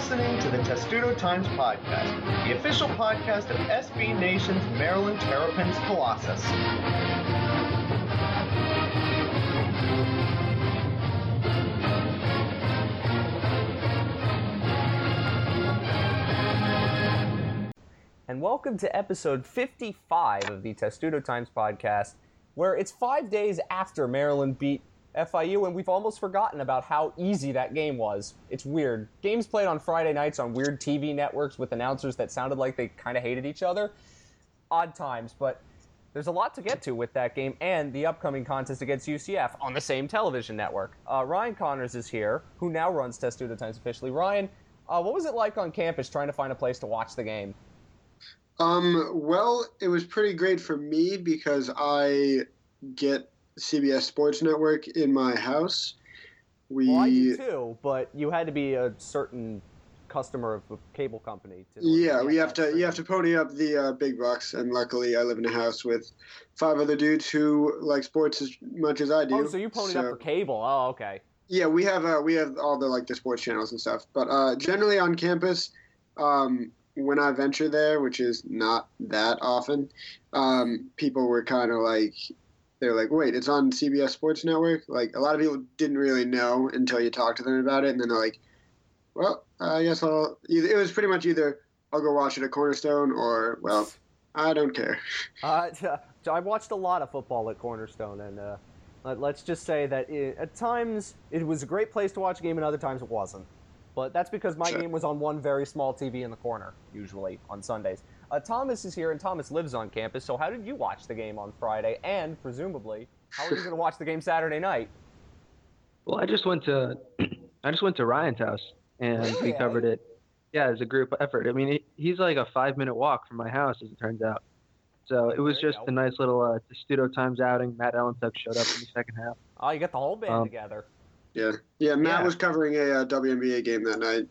listening to the Testudo Times Podcast, the official podcast of SB Nation's Maryland Terrapins Colossus. and welcome to episode 55 of the Testudo Times podcast, where it's five days after Maryland beat FIU, and we've almost forgotten about how easy that game was. It's weird. Games played on Friday nights on weird TV networks with announcers that sounded like they kind of hated each other. Odd times, but there's a lot to get to with that game and the upcoming contest against UCF on the same television network. Uh, Ryan Connors is here, who now runs Testudo Times officially. Ryan, uh, what was it like on campus trying to find a place to watch the game? Um, well, it was pretty great for me because I get CBS Sports Network in my house. We well, I do too, but you had to be a certain customer of a cable company. To yeah, we have to stream. you have to pony up the uh, big bucks, and luckily I live in a house with five other dudes who like sports as much as I do. Oh, so you ponied so, up for cable? Oh, okay. Yeah, we have uh, we have all the like the sports channels and stuff, but uh, generally on campus. Um, when I venture there, which is not that often, um, people were kind of like, they're like, wait, it's on CBS Sports Network? Like, a lot of people didn't really know until you talked to them about it, and then they're like, well, I guess I'll. It was pretty much either I'll go watch it at Cornerstone or, well, I don't care. Uh, I watched a lot of football at Cornerstone, and uh, let's just say that it, at times it was a great place to watch a game, and other times it wasn't. But that's because my sure. game was on one very small TV in the corner, usually on Sundays. Uh, Thomas is here, and Thomas lives on campus. So, how did you watch the game on Friday? And presumably, how are you going to watch the game Saturday night? Well, I just went to I just went to Ryan's house, and really? we covered it. Yeah, as a group effort. I mean, he's like a five minute walk from my house, as it turns out. So it was just a nice little uh, Testudo Times outing. Matt Allentuck showed up in the second half. Oh, you got the whole band um, together. Yeah, yeah. Matt yeah. was covering a uh, WNBA game that night.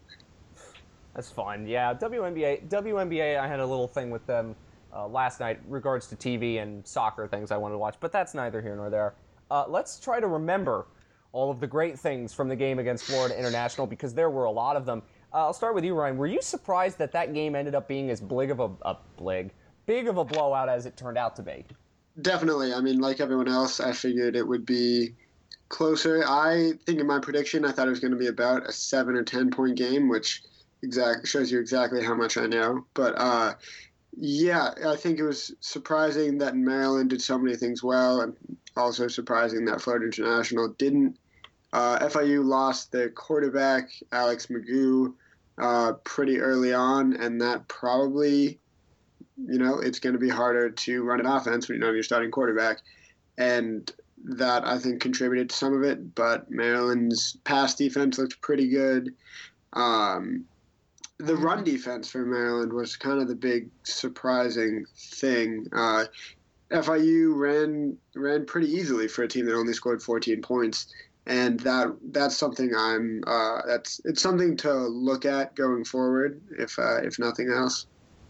That's fun. Yeah, WNBA. WNBA. I had a little thing with them uh, last night regards to TV and soccer things I wanted to watch, but that's neither here nor there. Uh, let's try to remember all of the great things from the game against Florida International because there were a lot of them. Uh, I'll start with you, Ryan. Were you surprised that that game ended up being as big of a, a blig, big of a blowout as it turned out to be? Definitely. I mean, like everyone else, I figured it would be closer. I think in my prediction, I thought it was going to be about a seven or ten point game, which exact shows you exactly how much I know. But uh, yeah, I think it was surprising that Maryland did so many things well, and also surprising that Florida International didn't. Uh, FIU lost their quarterback Alex McGough uh, pretty early on, and that probably, you know, it's going to be harder to run an offense when you know you're starting quarterback. And that I think contributed to some of it, but Maryland's pass defense looked pretty good. Um, the run defense for Maryland was kind of the big surprising thing. Uh, FIU ran ran pretty easily for a team that only scored 14 points, and that that's something I'm uh, that's it's something to look at going forward, if uh, if nothing else.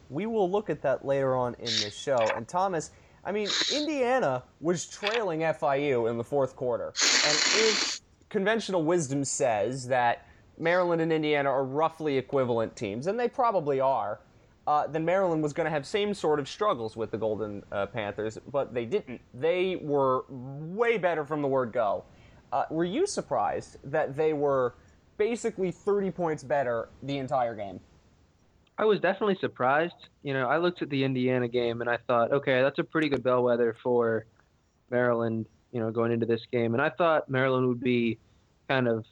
We will look at that later on in the show. And Thomas, I mean, Indiana was trailing FIU in the fourth quarter. And if conventional wisdom says that Maryland and Indiana are roughly equivalent teams, and they probably are, uh, then Maryland was going to have same sort of struggles with the Golden uh, Panthers, but they didn't. They were way better from the word go. Uh, were you surprised that they were basically 30 points better the entire game? I was definitely surprised. You know, I looked at the Indiana game and I thought, okay, that's a pretty good bellwether for Maryland, you know, going into this game. And I thought Maryland would be kind of,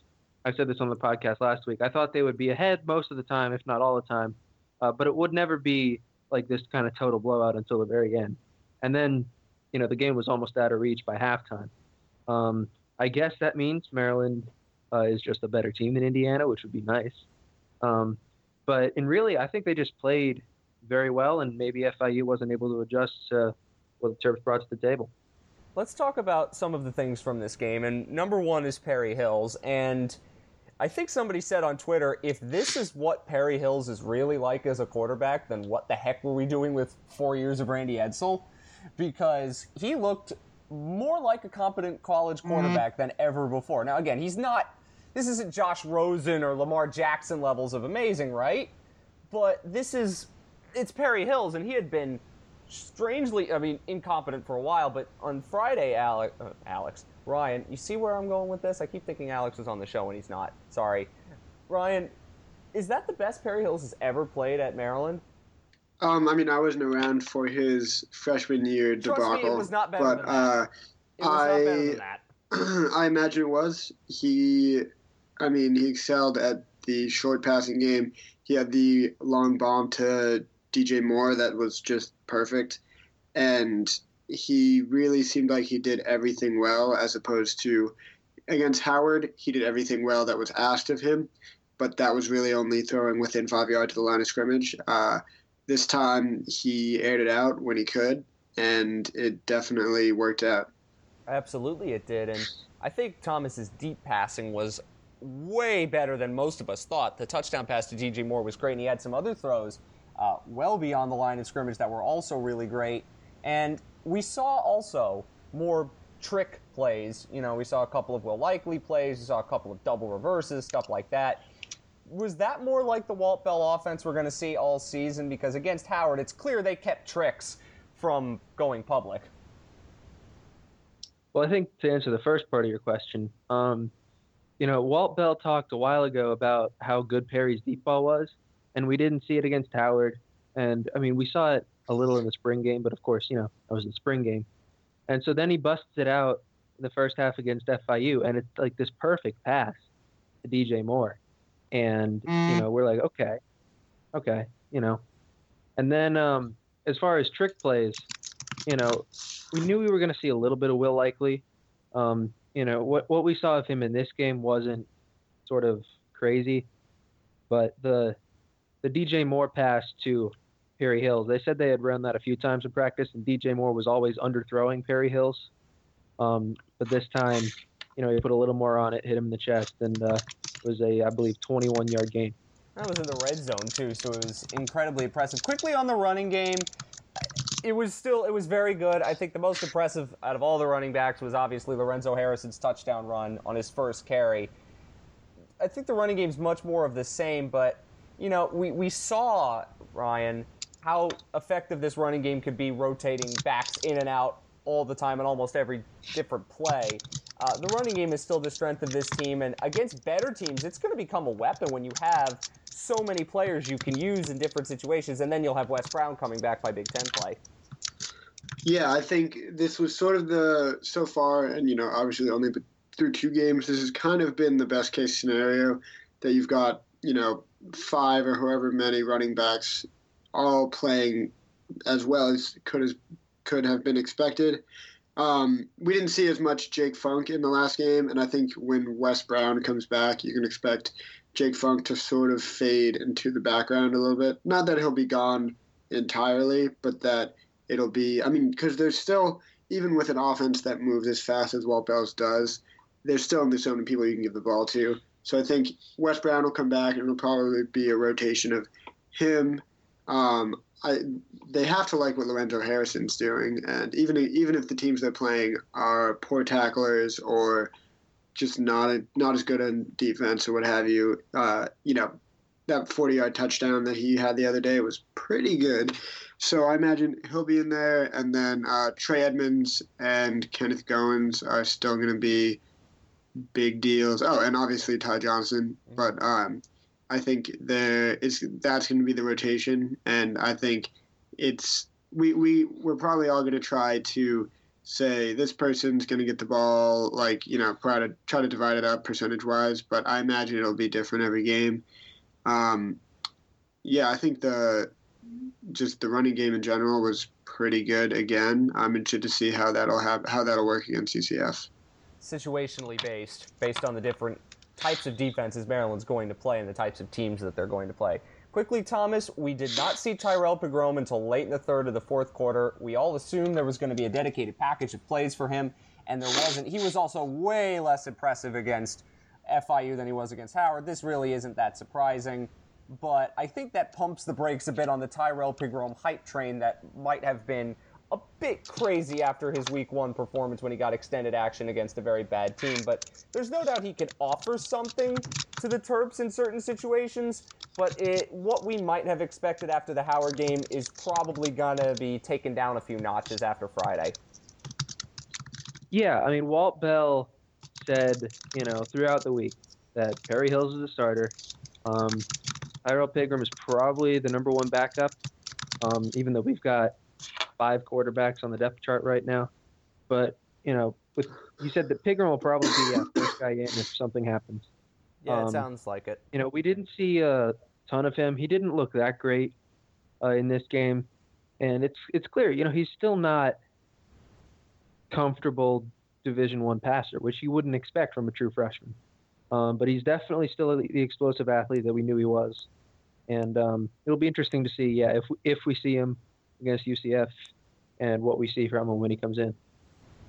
I said this on the podcast last week, I thought they would be ahead most of the time, if not all the time. Uh, but it would never be like this kind of total blowout until the very end. And then, you know, the game was almost out of reach by halftime. Um, I guess that means Maryland uh, is just a better team than Indiana, which would be nice. Um, but and really, I think they just played very well, and maybe FIU wasn't able to adjust to what the Terps brought to the table. Let's talk about some of the things from this game. And number one is Perry Hills. And I think somebody said on Twitter, if this is what Perry Hills is really like as a quarterback, then what the heck were we doing with four years of Randy Edsall? Because he looked more like a competent college mm-hmm. quarterback mm-hmm. than ever before. Now, again, he's not this isn't Josh Rosen or Lamar Jackson levels of amazing, right? But this is it's Perry Hills, and he had been strangely, I mean, incompetent for a while. But on Friday, Alex, uh, Alex, Ryan, you see where I'm going with this? I keep thinking Alex was on the show, and he's not. Sorry, Ryan. Is that the best Perry Hills has ever played at Maryland? Um, I mean, I wasn't around for his freshman year Trust debacle, me, it was not better but than that. uh, It was not better I- than that. I imagine it was. He, I mean, he excelled at the short passing game. He had the long bomb to DJ Moore that was just perfect, and he really seemed like he did everything well, as opposed to against Howard, he did everything well that was asked of him, but that was really only throwing within five yards of the line of scrimmage. Uh, this time, he aired it out when he could, and it definitely worked out. Absolutely, it did. And I think Thomas's deep passing was way better than most of us thought. The touchdown pass to DJ Moore was great, and he had some other throws uh, well beyond the line of scrimmage that were also really great. And we saw also more trick plays. You know, we saw a couple of Will Likely plays, we saw a couple of double reverses, stuff like that. Was that more like the Walt Bell offense we're going to see all season? Because against Howard, it's clear they kept tricks from going public. Well, I think to answer the first part of your question, um, you know, Walt Bell talked a while ago about how good Perry's deep ball was, and we didn't see it against Howard. And I mean, we saw it a little in the spring game, but of course, you know, that was the spring game. And so then he busts it out in the first half against FIU, and it's like this perfect pass to DJ Moore. And, you know, we're like, okay, okay, you know. And then um, as far as trick plays, you know, we knew we were going to see a little bit of Will Likely. Um, you know, what what we saw of him in this game wasn't sort of crazy, but the the DJ Moore pass to Perry Hills, they said they had run that a few times in practice, and DJ Moore was always underthrowing Perry Hills. Um, but this time, you know, he put a little more on it, hit him in the chest, and uh, it was a, I believe, 21 yard gain. That was in the red zone too, so it was incredibly impressive. Quickly on the running game, it was still it was very good. I think the most impressive out of all the running backs was obviously Lorenzo Harrison's touchdown run on his first carry. I think the running game's much more of the same, but you know, we, we saw, Ryan, how effective this running game could be rotating backs in and out all the time in almost every different play. Uh, the running game is still the strength of this team, and against better teams, it's going to become a weapon when you have so many players you can use in different situations, and then you'll have Wes Brown coming back by Big Ten play. Yeah, I think this was sort of the so far, and you know, obviously only through two games, this has kind of been the best case scenario that you've got, you know, five or however many running backs all playing as well as could as could have been expected. Um, we didn't see as much Jake Funk in the last game, and I think when Wes Brown comes back, you can expect Jake Funk to sort of fade into the background a little bit. Not that he'll be gone entirely, but that it'll be. I mean, because there's still even with an offense that moves as fast as Walt Bell's does, there's still only so many people you can give the ball to. So I think Wes Brown will come back, and it'll probably be a rotation of him. Um, I, they have to like what Lorenzo Harrison's doing, and even even if the teams they're playing are poor tacklers or just not not as good on defense or what have you, uh, you know, that 40 yard touchdown that he had the other day was pretty good. So I imagine he'll be in there, and then uh, Trey Edmunds and Kenneth Goins are still going to be big deals. Oh, and obviously Ty Johnson, but um, I think there is that's going to be the rotation, and I think it's we we we're probably all going to try to say this person's going to get the ball, like you know, try to try to divide it up percentage wise, but I imagine it'll be different every game. Um, yeah, I think the just the running game in general was pretty good. Again, I'm interested to see how that'll have how that'll work against UCF. Situationally based, based on the different types of defenses Maryland's going to play and the types of teams that they're going to play. Quickly, Thomas, we did not see Tyrrell Pigrome until late in the third of the fourth quarter. We all assumed there was going to be a dedicated package of plays for him, and there wasn't. He was also way less impressive against FIU than he was against Howard. This really isn't that surprising, but I think that pumps the brakes a bit on the Tyrrell Pigrome hype train that might have been a bit crazy after his week one performance when he got extended action against a very bad team. But there's no doubt he can offer something to the Terps in certain situations. But it, what we might have expected after the Howard game is probably going to be taken down a few notches after Friday. Yeah, I mean, Walt Bell said, you know, throughout the week that Perry Hills is a starter. Um, Tyrrell Pigrome is probably the number one backup, um, even though we've got five quarterbacks on the depth chart right now. But you know, with he said that Pigrome will probably be yeah, first guy in if something happens. Yeah, Um, it sounds like it. You know, we didn't see a ton of him. He didn't look that great uh, in this game, and it's it's clear. You know, he's still not comfortable Division One passer, which you wouldn't expect from a true freshman. Um, but he's definitely still the explosive athlete that we knew he was, and um, it'll be interesting to see. Yeah, if if we see him against UCF, and what we see from him when he comes in.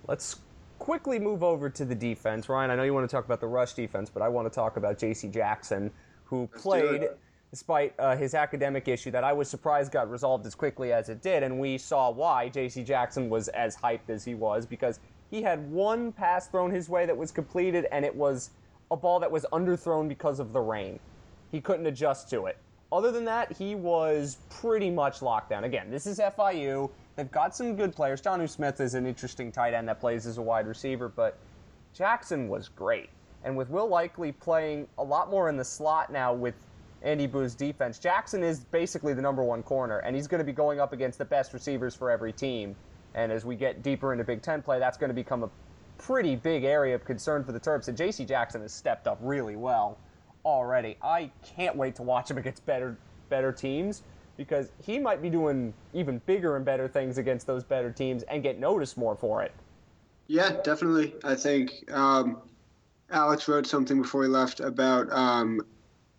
Let's quickly move over to the defense. Ryan, I know you want to talk about the rush defense, but I want to talk about J.C. Jackson, who do played despite uh, his academic issue that I was surprised got resolved as quickly as it did. And we saw why J.C. Jackson was as hyped as he was because he had one pass thrown his way that was completed, and it was a ball that was underthrown because of the rain. He couldn't adjust to it. Other than that, he was pretty much locked down. Again, this is FIU. They've got some good players. John Smith is an interesting tight end that plays as a wide receiver, but Jackson was great. And with Will Likely playing a lot more in the slot now with Andy Buh's defense, Jackson is basically the number one corner, and he's going to be going up against the best receivers for every team. And as we get deeper into Big Ten play, that's going to become a pretty big area of concern for the Terps. And J.C. Jackson has stepped up really well already. I can't wait to watch him against better better teams because he might be doing even bigger and better things against those better teams and get noticed more for it. Yeah, definitely. I think um, Alex wrote something before he left about um,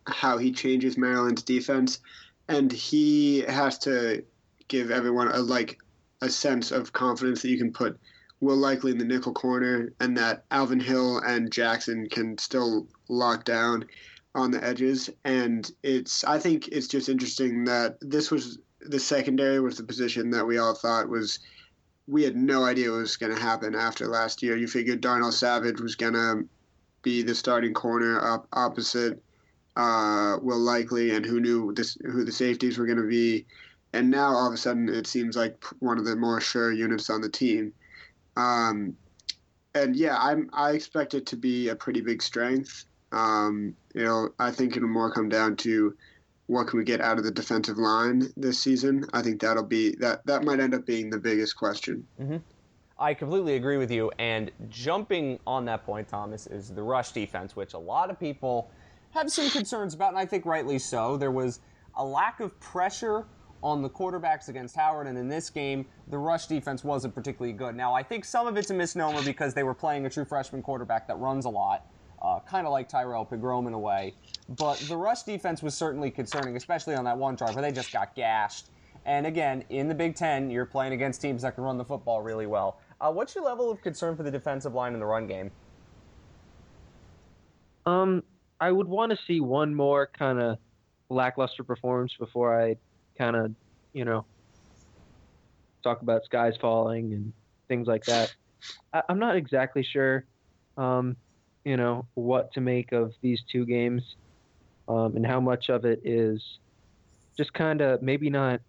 how he changes Maryland's defense, and he has to give everyone a like a sense of confidence that you can put Will Likely in the nickel corner, and that Alvin Hill and Jackson can still lock down on the edges. And it's I think it's just interesting that this was the secondary was the position that we all thought was we had no idea what was going to happen after last year. You figured Darnell Savage was going to be the starting corner up opposite uh, Will Likely, and who knew this who the safeties were going to be. And now all of a sudden, it seems like one of the more sure units on the team. Um, and yeah, I'm I expect it to be a pretty big strength. Um, you know, I think it'll more come down to what can we get out of the defensive line this season. I think that'll be that that might end up being the biggest question. I completely agree with you. And jumping on that point, Thomas, is the rush defense, which a lot of people have some concerns about, and I think rightly so. There was a lack of pressure on the quarterbacks against Howard, and in this game, the rush defense wasn't particularly good. Now, I think some of it's a misnomer because they were playing a true freshman quarterback that runs a lot, uh, kind of like Tyrrell Pigrome in a way. But the rush defense was certainly concerning, especially on that one drive where they just got gashed. And again, in the Big Ten, you're playing against teams that can run the football really well. Uh, what's your level of concern for the defensive line in the run game? Um, I would want to see one more kind of lackluster performance before I kind of, you know, talk about skies falling and things like that. I, I'm not exactly sure, um, you know, what to make of these two games um, and how much of it is just kind of maybe not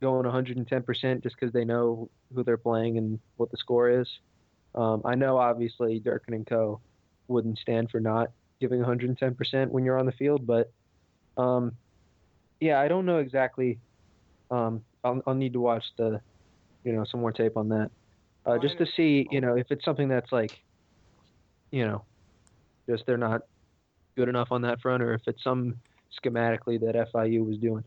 going 110% just because they know who they're playing and what the score is. Um, I know obviously Durkin and Co. wouldn't stand for not giving 110% when you're on the field, but um, yeah, I don't know exactly. Um, I'll, I'll need to watch the, you know, some more tape on that, uh, just to see, you know, if it's something that's like, you know, just they're not good enough on that front, or if it's some schematically that FIU was doing.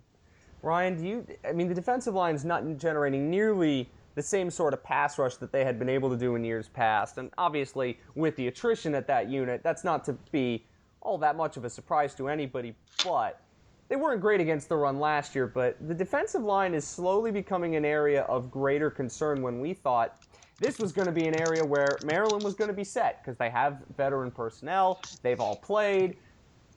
Ryan, do you? I mean, the defensive line is not generating nearly the same sort of pass rush that they had been able to do in years past, and obviously with the attrition at that unit, that's not to be all that much of a surprise to anybody. But they weren't great against the run last year. But the defensive line is slowly becoming an area of greater concern when we thought this was going to be an area where Maryland was going to be set because they have veteran personnel, they've all played,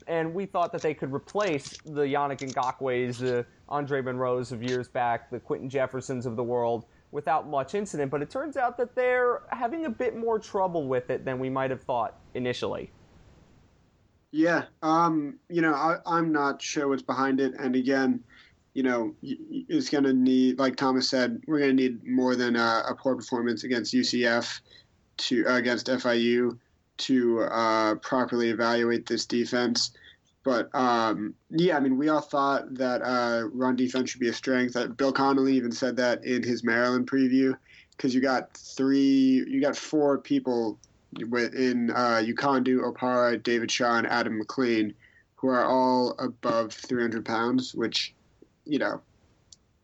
and we thought that they could replace the Yannick Ngakoue's, the Andre Monroe's of years back, the Quinton Jeffersons of the world without much incident, but it turns out that they're having a bit more trouble with it than we might have thought initially. Yeah, um, you know, I, I'm not sure what's behind it, and again, you know, it's going to need, like Thomas said, we're going to need more than a, a, poor performance against UCF to uh, against FIU to uh, properly evaluate this defense. But um, yeah, I mean, we all thought that uh, run defense should be a strength. That Bill Connelly even said that in his Maryland preview, because you got three, you got four people in uh, Ukandu, Opara, David Shaw, and Adam McLean, who are all above 300 pounds, which, you know,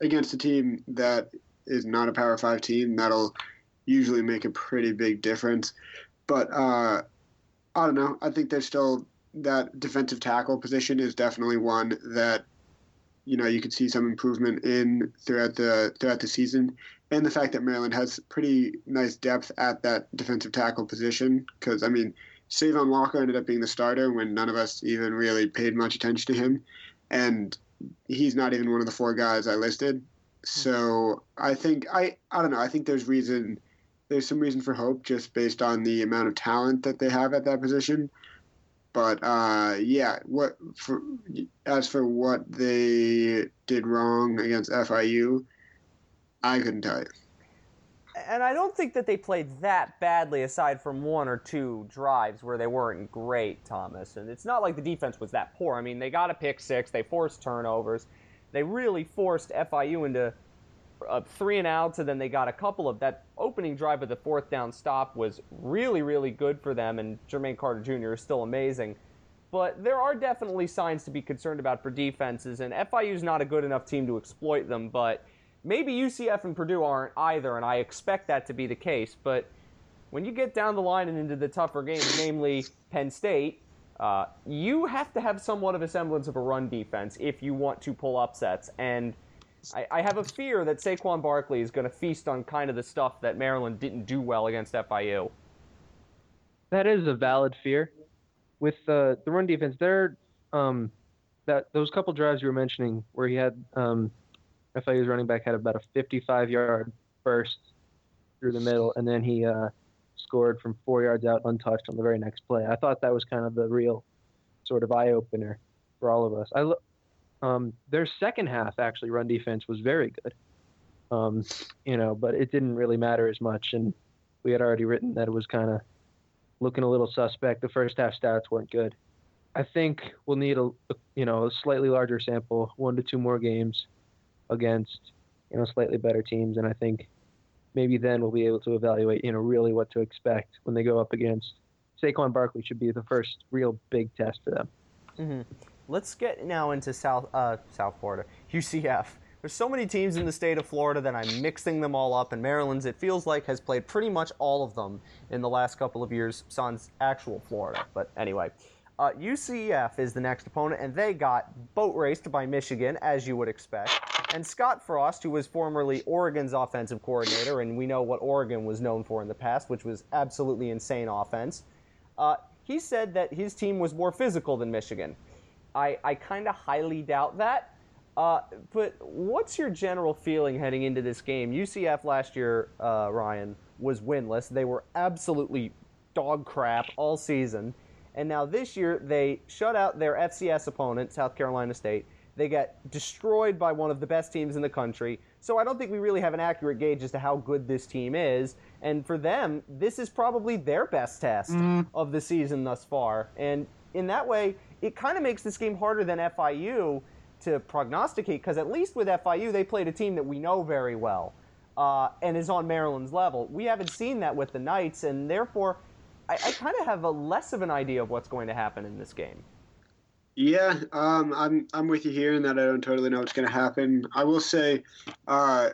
against a team that is not a Power Five team, that'll usually make a pretty big difference. But uh, I don't know. I think there's still that defensive tackle position is definitely one that you know you could see some improvement in throughout the throughout the season, and the fact that Maryland has pretty nice depth at that defensive tackle position. Because I mean, Cavon Walker ended up being the starter when none of us even really paid much attention to him, and he's not even one of the four guys I listed. So I think I I don't know. I think there's reason there's some reason for hope just based on the amount of talent that they have at that position. But uh, yeah, what for? As for what they did wrong against FIU, I couldn't tell you. And I don't think that they played that badly, aside from one or two drives where they weren't great, Thomas. And it's not like the defense was that poor. I mean, they got a pick six, they forced turnovers, they really forced FIU into uh, three and outs, and then they got a couple of that opening drive of the fourth down stop was really, really good for them, and Jermaine Carter Jr. is still amazing. But there are definitely signs to be concerned about for defenses, and FIU is not a good enough team to exploit them, but maybe UCF and Purdue aren't either, and I expect that to be the case. But when you get down the line and into the tougher games, namely Penn State, uh, you have to have somewhat of a semblance of a run defense if you want to pull upsets, and – I, I have a fear that Saquon Barkley is going to feast on kind of the stuff that Maryland didn't do well against FIU. That is a valid fear. With uh, the run defense, there, um, that those couple drives you were mentioning, where he had um, FIU's running back had about a 55-yard burst through the middle, and then he uh, scored from four yards out untouched on the very next play. I thought that was kind of the real sort of eye opener for all of us. I, um, their second half actually run defense was very good. Um, you know, but it didn't really matter as much, and we had already written that it was kind of looking a little suspect. The first half stats weren't good. I think we'll need a you know a slightly larger sample, one to two more games against you know slightly better teams, and I think maybe then we'll be able to evaluate you know really what to expect when they go up against Saquon Barkley. Should be the first real big test for them. Mm-hmm. Let's get now into South uh, South Florida, UCF. There's so many teams in the state of Florida that I'm mixing them all up, and Maryland's, it feels like, has played pretty much all of them in the last couple of years, sans actual Florida. But anyway, uh, UCF is the next opponent, and they got boat raced by Michigan, as you would expect. And Scott Frost, who was formerly Oregon's offensive coordinator, and we know what Oregon was known for in the past, which was absolutely insane offense, uh, he said that his team was more physical than Michigan. I, I kind of highly doubt that. Uh, but what's your general feeling heading into this game? UCF last year, uh, Ryan, was winless. They were absolutely dog crap all season. And now this year, they shut out their FCS opponent, South Carolina State. They got destroyed by one of the best teams in the country. So I don't think we really have an accurate gauge as to how good this team is. And for them, this is probably their best test mm. of the season thus far. And in that way, it kind of makes this game harder than FIU to prognosticate because at least with FIU, they played a team that we know very well uh, and is on Maryland's level. We haven't seen that with the Knights, and therefore, I, I kind of have a less of an idea of what's going to happen in this game. Yeah, um, I'm I'm with you here in that I don't totally know what's going to happen. I will say, uh,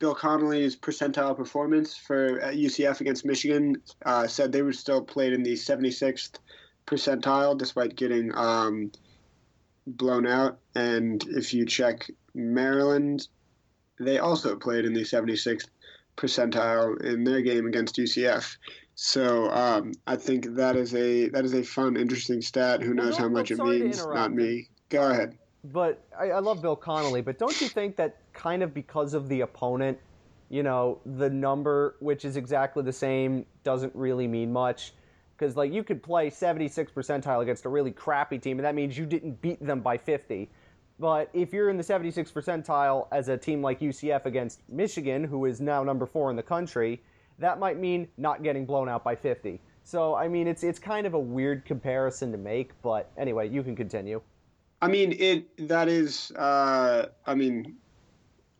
Bill Connelly's percentile performance for UCF against Michigan uh, said they were still played in the 76th percentile despite getting um, blown out. And if you check Maryland, they also played in the 76th percentile in their game against UCF. So um, I think that is a that is a fun, interesting stat. Who knows how much it means? Not me. Go ahead. But I, I love Bill Connelly. But don't you think that kind of because of the opponent, you know, the number, which is exactly the same, doesn't really mean much. Because, like, you could play 76 percentile against a really crappy team, and that means you didn't beat them by 50. But if you're in the 76 percentile as a team like UCF against Michigan, who is now number four in the country, that might mean not getting blown out by 50. So, I mean, it's it's kind of a weird comparison to make, but anyway, you can continue. I mean, it that is, uh, I mean,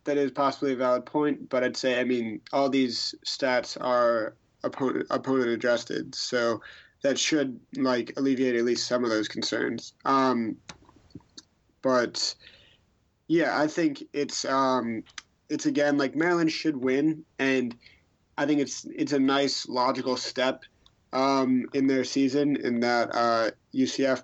that is possibly a valid point, but I'd say, I mean, all these stats are opponent opponent adjusted, so that should like alleviate at least some of those concerns. Um, but yeah, I think it's um, it's again like Maryland should win, and I think it's it's a nice logical step um, in their season in that uh, UCF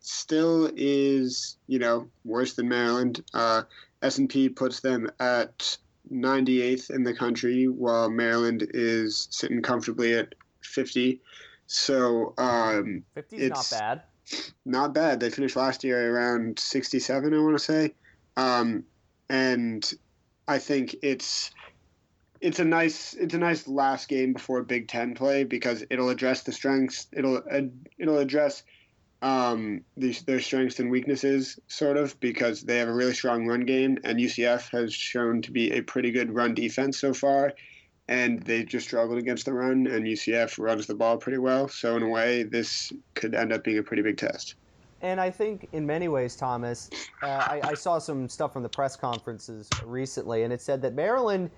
still is you know worse than Maryland. Uh, S&P puts them at 98th in the country, while Maryland is sitting comfortably at 50. So um, 50 is not bad. Not bad. They finished last year around 67, I want to say, um, and I think it's it's a nice it's a nice last game before Big Ten play because it'll address the strengths. It'll it'll address um, these, their strengths and weaknesses, sort of, because they have a really strong run game, and UCF has shown to be a pretty good run defense so far, and they just struggled against the run, and UCF runs the ball pretty well. So in a way, this could end up being a pretty big test. And I think in many ways, Thomas, uh, I, I saw some stuff from the press conferences recently, and it said that Maryland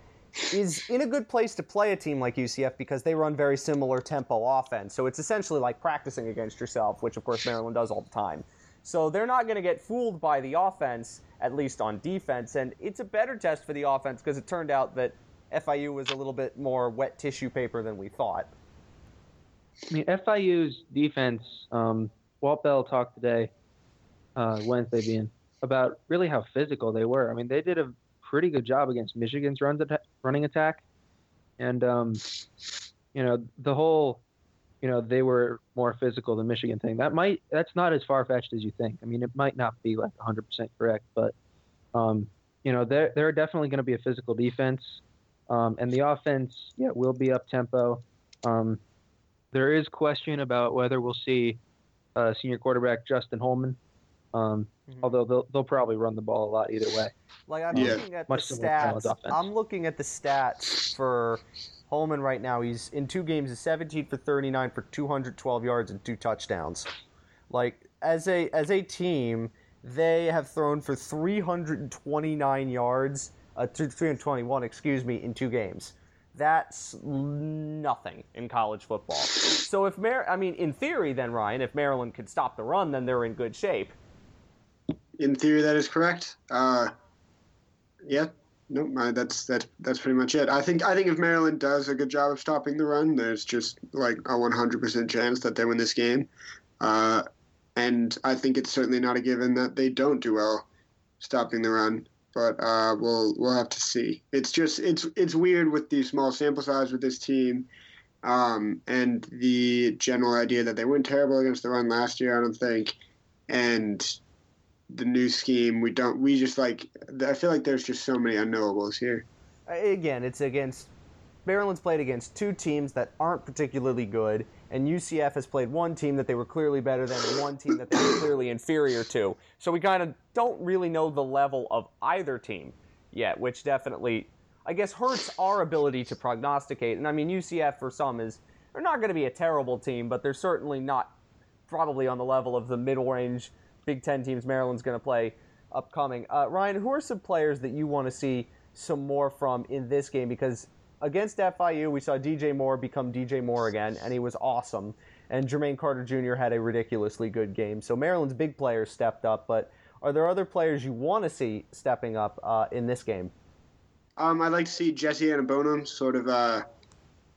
is in a good place to play a team like UCF because they run very similar tempo offense. So it's essentially like practicing against yourself, which of course Maryland does all the time. So they're not going to get fooled by the offense, at least on defense. And it's a better test for the offense because it turned out that FIU was a little bit more wet tissue paper than we thought. I mean, FIU's defense, um, Walt Bell talked today, uh, Wednesday being, about really how physical they were. I mean, they did a pretty good job against Michigan's runs at, running attack, and um, you know the whole, you know they were more physical than Michigan thing. That might that's not as far fetched as you think. I mean, it might not be like 100% correct, but um, you know they're they're definitely going to be a physical defense, um, and the offense yeah will be up tempo. Um, there is question about whether we'll see uh, senior quarterback Justin Holman. Um, mm-hmm. Although they'll, they'll probably run the ball a lot either way. Like I'm yeah. looking at Much the stats. I'm looking at the stats for Holman right now. He's in two games, is 17 for 39 for 212 yards and two touchdowns. Like as a as a team, they have thrown for 329 yards, uh, 321, excuse me, in two games. That's nothing in college football. So if Mar- I mean, in theory, then Ryan, if Maryland could stop the run, then they're in good shape. In theory, that is correct. Uh, yeah, no, that's that's that's pretty much it. I think I think if Maryland does a good job of stopping the run, there's just like a 100% chance that they win this game. Uh, and I think it's certainly not a given that they don't do well stopping the run. But uh, we'll we'll have to see. It's just it's it's weird with the small sample size with this team, um, and the general idea that they went terrible against the run last year. I don't think, and the new scheme. We don't. We just like. I feel like there's just so many unknowables here. Again, it's against Maryland's played against two teams that aren't particularly good, and UCF has played one team that they were clearly better than and one team that they were clearly inferior to. So we kind of don't really know the level of either team yet, which definitely, I guess, hurts our ability to prognosticate. And I mean, UCF for some is they're not going to be a terrible team, but they're certainly not probably on the level of the middle range Big Ten teams Maryland's going to play upcoming. Uh, Ryan, who are some players that you want to see some more from in this game? Because against FIU, we saw DJ Moore become DJ Moore again, and he was awesome. And Jermaine Carter Jr. had a ridiculously good game. So Maryland's big players stepped up, but are there other players you want to see stepping up uh, in this game? Um, I'd like to see Jesse Aniebonam sort of. Uh,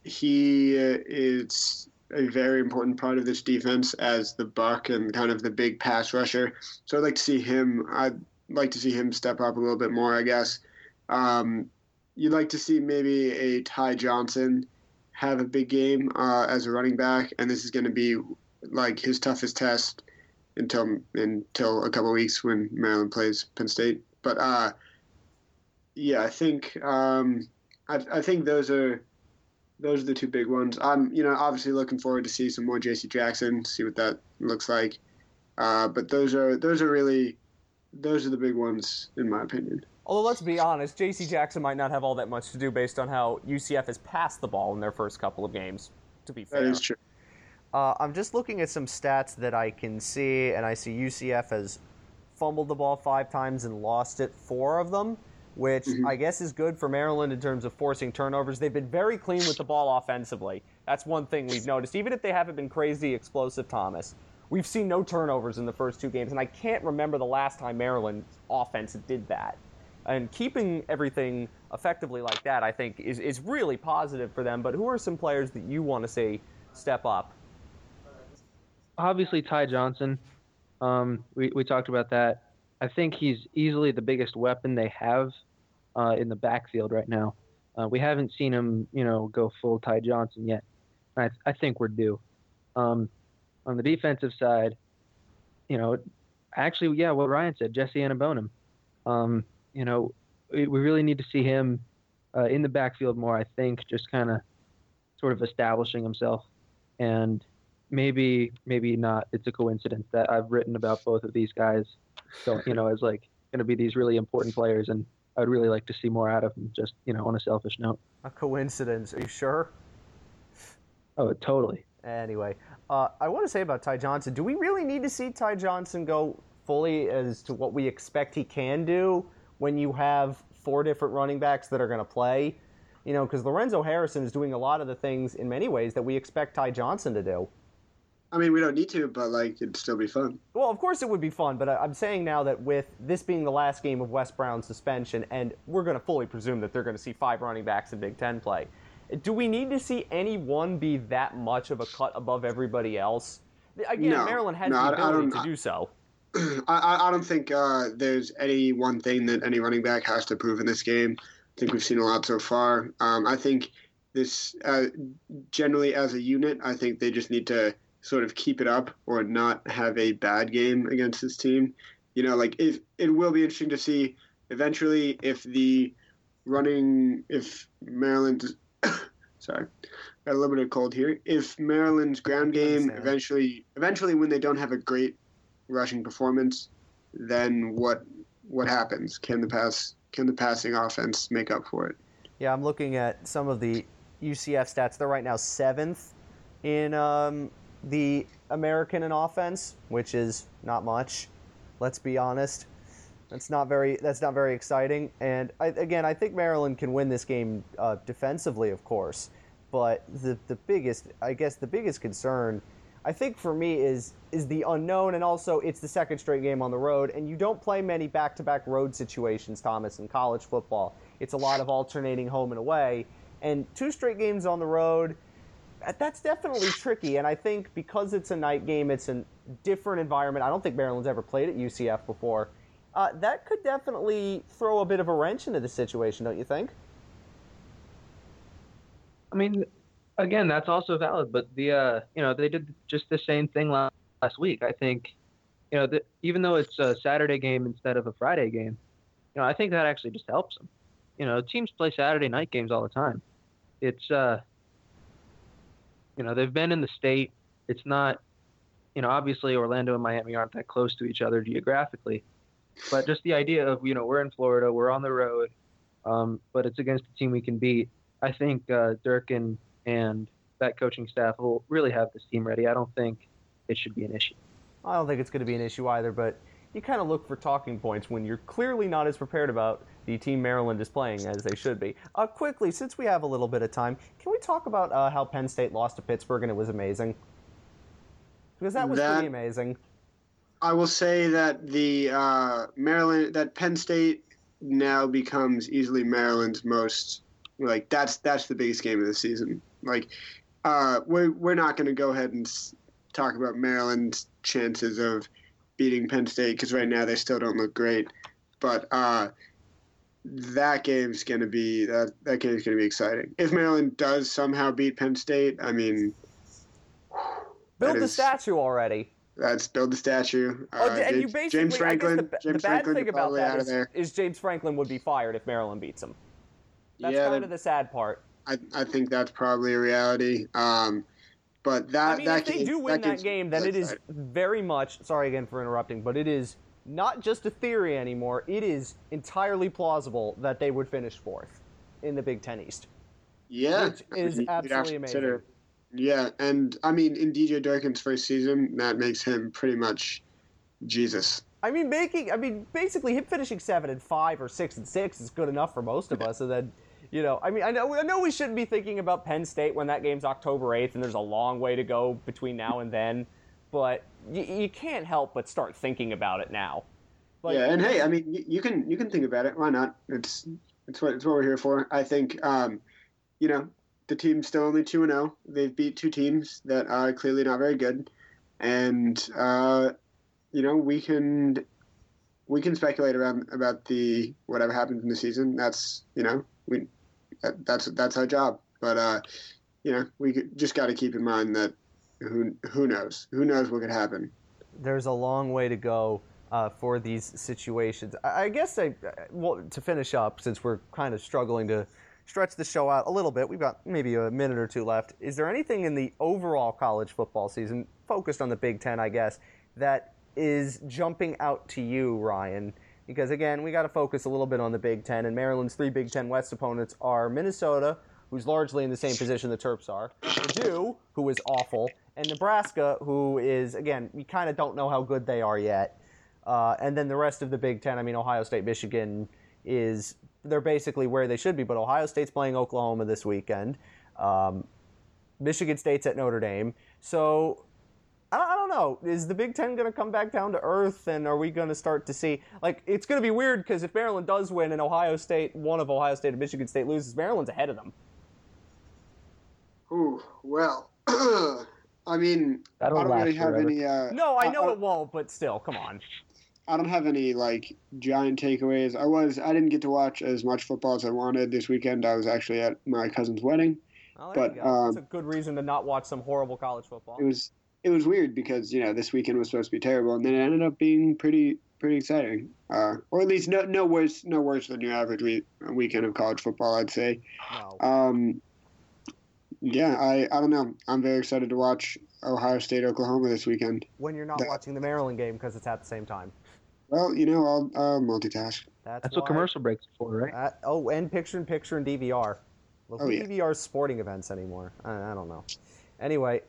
he is a very important part of this defense as the buck and kind of the big pass rusher. So I'd like to see him. I'd like to see him step up a little bit more. I guess. Um, you'd like to see maybe a Ty Johnson have a big game uh, as a running back, and this is going to be like his toughest test until until a couple weeks when Maryland plays Penn State. But uh, yeah, I think um, I, I think those are those are the two big ones. I'm you know obviously looking forward to see some more J.C. Jackson, see what that looks like. Uh, but those are those are really those are the big ones in my opinion. Although let's be honest, J.C. Jackson might not have all that much to do based on how UCF has passed the ball in their first couple of games. To be fair, That is true. Uh, I'm just looking at some stats that I can see, and I see UCF has fumbled the ball five times and lost it four of them, which I guess is good for Maryland in terms of forcing turnovers. They've been very clean with the ball offensively. That's one thing we've noticed. Even if they haven't been crazy explosive, Thomas, we've seen no turnovers in the first two games, and I can't remember the last time Maryland's offense did that. And keeping everything effectively like that, I think, is, is really positive for them. But who are some players that you want to see step up? obviously Ty Johnson. Um, we we talked about that. I think he's easily the biggest weapon they have uh, in the backfield right now. Uh, we haven't seen him, you know, go full Ty Johnson yet. I I think we're due. Um, on the defensive side, you know, actually, yeah, what Ryan said, Jesse Aniebonam. Um, you know, we, we really need to see him uh, in the backfield more. I think just kind of sort of establishing himself and maybe maybe not it's a coincidence that I've written about both of these guys so you know as like going to be these really important players and I'd really like to see more out of them just you know on a selfish note A coincidence? Are you sure? oh totally Anyway, uh, I want to say about Ty Johnson. Do we really need to see Ty Johnson go fully as to what we expect he can do when you have four different running backs that are going to play? You know, because Lorenzo Harrison is doing a lot of the things in many ways that we expect Ty Johnson to do. I mean, we don't need to, but like it'd still be fun. Well, of course it would be fun, but I- I'm saying now that with this being the last game of Wes Brown's suspension, and we're going to fully presume that they're going to see five running backs in Big Ten play, do we need to see any one be that much of a cut above everybody else? Again, No. Maryland has No, the ability don't- to do so. I, I, I don't think uh, there's any one thing that any running back has to prove in this game. I think we've seen a lot so far. Um, I think this, uh, generally as a unit, I think they just need to sort of keep it up or not have a bad game against this team. You know, like if it will be interesting to see eventually if the running, if Maryland, sorry, got a little bit of cold here. If Maryland's ground game eventually, eventually when they don't have a great rushing performance, then what what happens? Can the pass can the passing offense make up for it? Yeah, I'm looking at some of the UCF stats. They're right now seventh in um, the American in offense, which is not much. Let's be honest. That's not very. That's not very exciting. And I, again, I think Maryland can win this game uh, defensively, of course. But the the biggest, I guess, the biggest concern, I think for me is is the unknown, and also it's the second straight game on the road, and you don't play many back-to-back road situations, Thomas, in college football. It's a lot of alternating home and away, and two straight games on the road. That- That's definitely tricky, and I think because it's a night game, it's a different environment. I don't think Maryland's ever played at UCF before. Uh, that could definitely throw a bit of a wrench into the situation, don't you think? I mean again that's also valid but the uh you know they did just the same thing last, last week I think you know the, even though it's a Saturday game instead of a Friday game you know I think that actually just helps them you know teams play Saturday night games all the time it's uh you know they've been in the state it's not you know obviously Orlando and Miami aren't that close to each other geographically but just the idea of you know we're in Florida we're on the road um, but it's against a team we can beat I think uh, Durkin and that coaching staff will really have this team ready. I don't think it should be an issue. I don't think it's going to be an issue either, but you kind of look for talking points when you're clearly not as prepared about the team Maryland is playing as they should be. Uh, quickly, since we have a little bit of time, can we talk about uh, how Penn State lost to Pittsburgh and it was amazing? Because that was That- pretty amazing. I will say that the uh, Maryland that Penn State now becomes easily Maryland's most like that's that's the biggest game of the season. Like uh, we're we're not going to go ahead and talk about Maryland's chances of beating Penn State because right now they still don't look great, but uh, that game's going to be that that game's going to be exciting. If Maryland does somehow beat Penn State, I mean. Build the is- statue already. Let's build the statue. Oh, Uh, and you James- basically, James Franklin. The, James the bad Franklin thing about that of is, James Franklin would be fired if Maryland beats him. That's yeah, kind of the sad part. I, I think that's probably a reality. Um, but that I mean, that if they game- do win that, game's game, then it is very much. Sorry again for interrupting, but it is not just a theory anymore. It is entirely plausible that they would finish fourth in the Big Ten East. yeah, which is you'd have to absolutely consider- amazing. Yeah, and I mean, in DJ Durkin's first season, that makes him pretty much Jesus. I mean, making. I mean, basically, him finishing seven and five or six and six is good enough for most of us. And then, you know, I mean, I know, I know, we shouldn't be thinking about Penn State when that game's October eighth, and there's a long way to go between now and then. But you, you can't help but start thinking about it now. Like, yeah, and hey, I mean, you, you can you can think about it. Why not? It's it's what it's what we're here for. I think, um, you know, the team's still only two and zero. They've beat two teams that are clearly not very good, and uh, you know, we can we can speculate around about the whatever happens in the season. That's you know, we that, that's that's our job. But uh, you know, we just got to keep in mind that who who knows who knows what could happen. there's a long way to go uh, for these situations. I, I guess I, well, to finish up, since we're kind of struggling to stretch the show out a little bit, we've got maybe a minute or two left. Is there anything in the overall college football season, focused on the Big Ten, I guess, that is jumping out to you, Ryan? Because again, we got to focus a little bit on the Big Ten, and Maryland's three Big Ten West opponents are Minnesota, who's largely in the same position the Terps are, Purdue, who is awful, and Nebraska, who is again, we kind of don't know how good they are yet. Uh, and then the rest of the Big Ten, I mean, Ohio State, Michigan is they're basically where they should be. But Ohio State's playing Oklahoma this weekend. Um, Michigan State's at Notre Dame. So I don't, know. Is the Big Ten going to come back down to earth, and are we going to start to see like it's going to be weird because if Maryland does win and Ohio State, one of Ohio State and Michigan State loses, Maryland's ahead of them. Ooh, well, I mean, That'll I don't really last have forever. any. Uh, No, I I- know I- it won't, but still, come on. I don't have any like giant takeaways. I was I didn't get to watch as much football as I wanted this weekend. I was actually at my cousin's wedding. Well, there But, you go. um, That's a good reason to not watch some horrible college football. It was it was weird because you know this weekend was supposed to be terrible, and then it ended up being pretty pretty exciting. Uh, or at least no no worse no worse than your average week, weekend of college football, I'd say. No. Um, yeah, I I don't know. I'm very excited to watch Ohio State Oklahoma this weekend. when you're not that- watching the Maryland game because it's at the same time. Well, you know I'll uh, multitask. That's, That's what commercial breaks are for, right? That, oh, and picture in picture and DVR. Well, Oh, who yeah. DVRs sporting events anymore? I, I don't know. Anyway,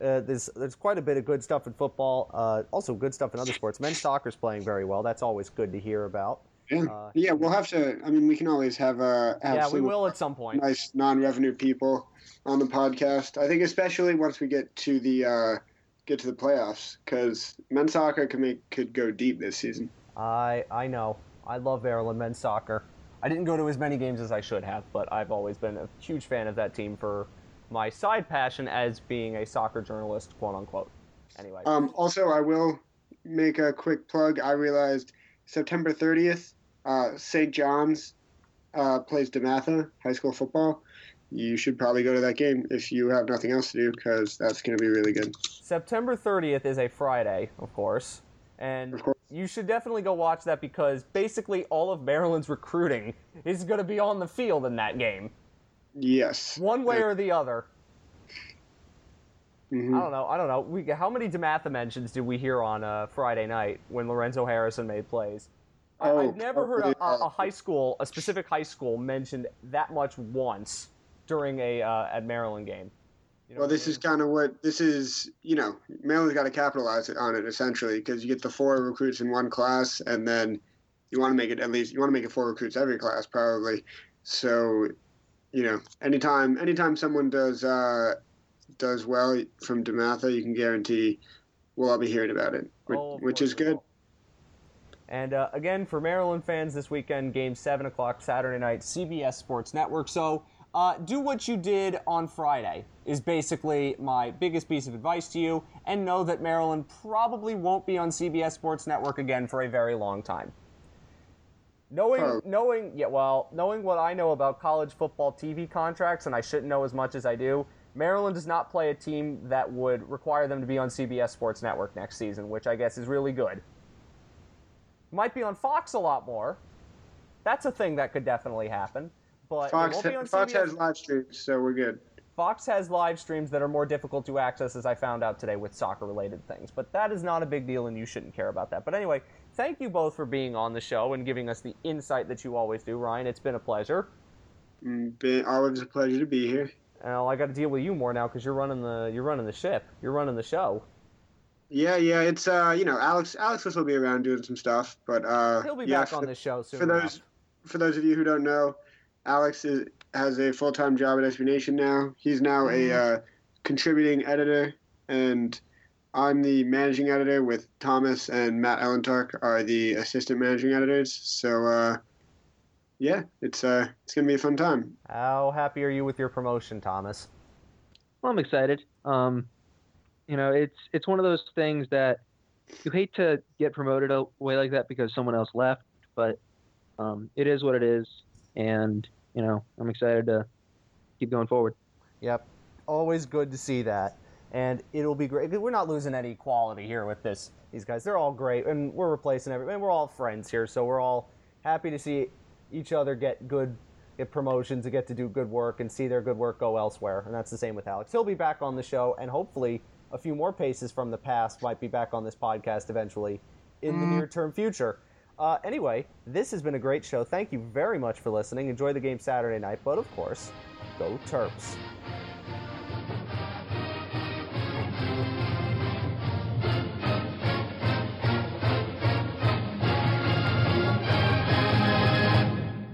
uh, there's there's quite a bit of good stuff in football. Uh, also, good stuff in other sports. Men's soccer's playing very well. That's always good to hear about. Yeah, Uh, yeah. We'll have to. I mean, we can always have a. have yeah, we will at some point. nice non-revenue people on the podcast. I think especially once we get to the uh, get to the playoffs, because men's soccer could make could go deep this season. I I know. I love Maryland men's soccer. I didn't go to as many games as I should have, but I've always been a huge fan of that team for my side passion as being a soccer journalist, quote unquote. Anyway. Um, also, I will make a quick plug. I realized September 30th, uh, St. John's uh, plays DeMatha high school football. You should probably go to that game if you have nothing else to do, because that's going to be really good. September 30th is a Friday, of course. And Of course. you should definitely go watch that because basically all of Maryland's recruiting is going to be on the field in that game, Yes. one way or the other. Mhm. I don't know. I don't know. We, how many DeMatha mentions did we hear on uh, Friday night when Lorenzo Harrison made plays? Oh, I've never heard a, a, high school, a specific high school, mentioned that much once during a uh, at Maryland game. You know Well, what I this is kind of what this is. You know, Maryland's got to capitalize on it essentially because you get the four recruits in one class, and then you want to make it at least you want to make it four recruits every class probably. So, you know, anytime anytime someone does uh, does well from DeMatha, you can guarantee we'll all be hearing about it, which, Oh, which is good. And uh, again, for Maryland fans this weekend, game 7 o'clock Saturday night, CBS Sports Network. So uh, do what you did on Friday, is basically my biggest piece of advice to you. And know that Maryland probably won't be on CBS Sports Network again for a very long time. Knowing, Oh. knowing, yeah, well, knowing what I know about college football TV contracts, and I shouldn't know as much as I do, Maryland does not play a team that would require them to be on CBS Sports Network next season, which I guess is really good. Might be on Fox a lot more. That's a thing that could definitely happen. but Fox, it won't be on Fox has live streams, so we're good. Fox has live streams that are more difficult to access, as I found out today with soccer related things. But that is not a big deal, and you shouldn't care about that. But anyway, thank you both for being on the show and giving us the insight that you always do, Ryan. It's been a pleasure. Mm, Been, always a pleasure to be here. Well, I got to deal with you more now because you're running the you're running the ship. You're running the show. Yeah, yeah, it's uh, you know, Alex, Alex will be around doing some stuff, but uh, He'll be yeah, back for, on the show soon. for those for those of you who don't know, Alex is, has a full time job at SB Nation now. He's now Mm-hmm. a uh, contributing editor, and I'm the managing editor. With Thomas and Matt Ellentuck are the assistant managing editors. So uh, yeah, it's uh, it's gonna be a fun time. How happy are you with your promotion, Thomas? Well, I'm excited. Um, you know, it's it's one of those things that you hate to get promoted away like that because someone else left, but um, it is what it is, and you know, I'm excited to keep going forward. Yep. Always good to see that. And it'll be great. We're not losing any quality here with this. These guys, they're all great, and we're replacing everyone. We're all friends here, so we're all happy to see each other get good, get promotions, and get to do good work, and see their good work go elsewhere. And that's the same with Alex. He'll be back on the show, and hopefully, a few more paces from the past might be back on this podcast eventually in the near term future. Uh, anyway, this has been a great show. Thank you very much for listening. Enjoy the game Saturday night, but of course, go Terps.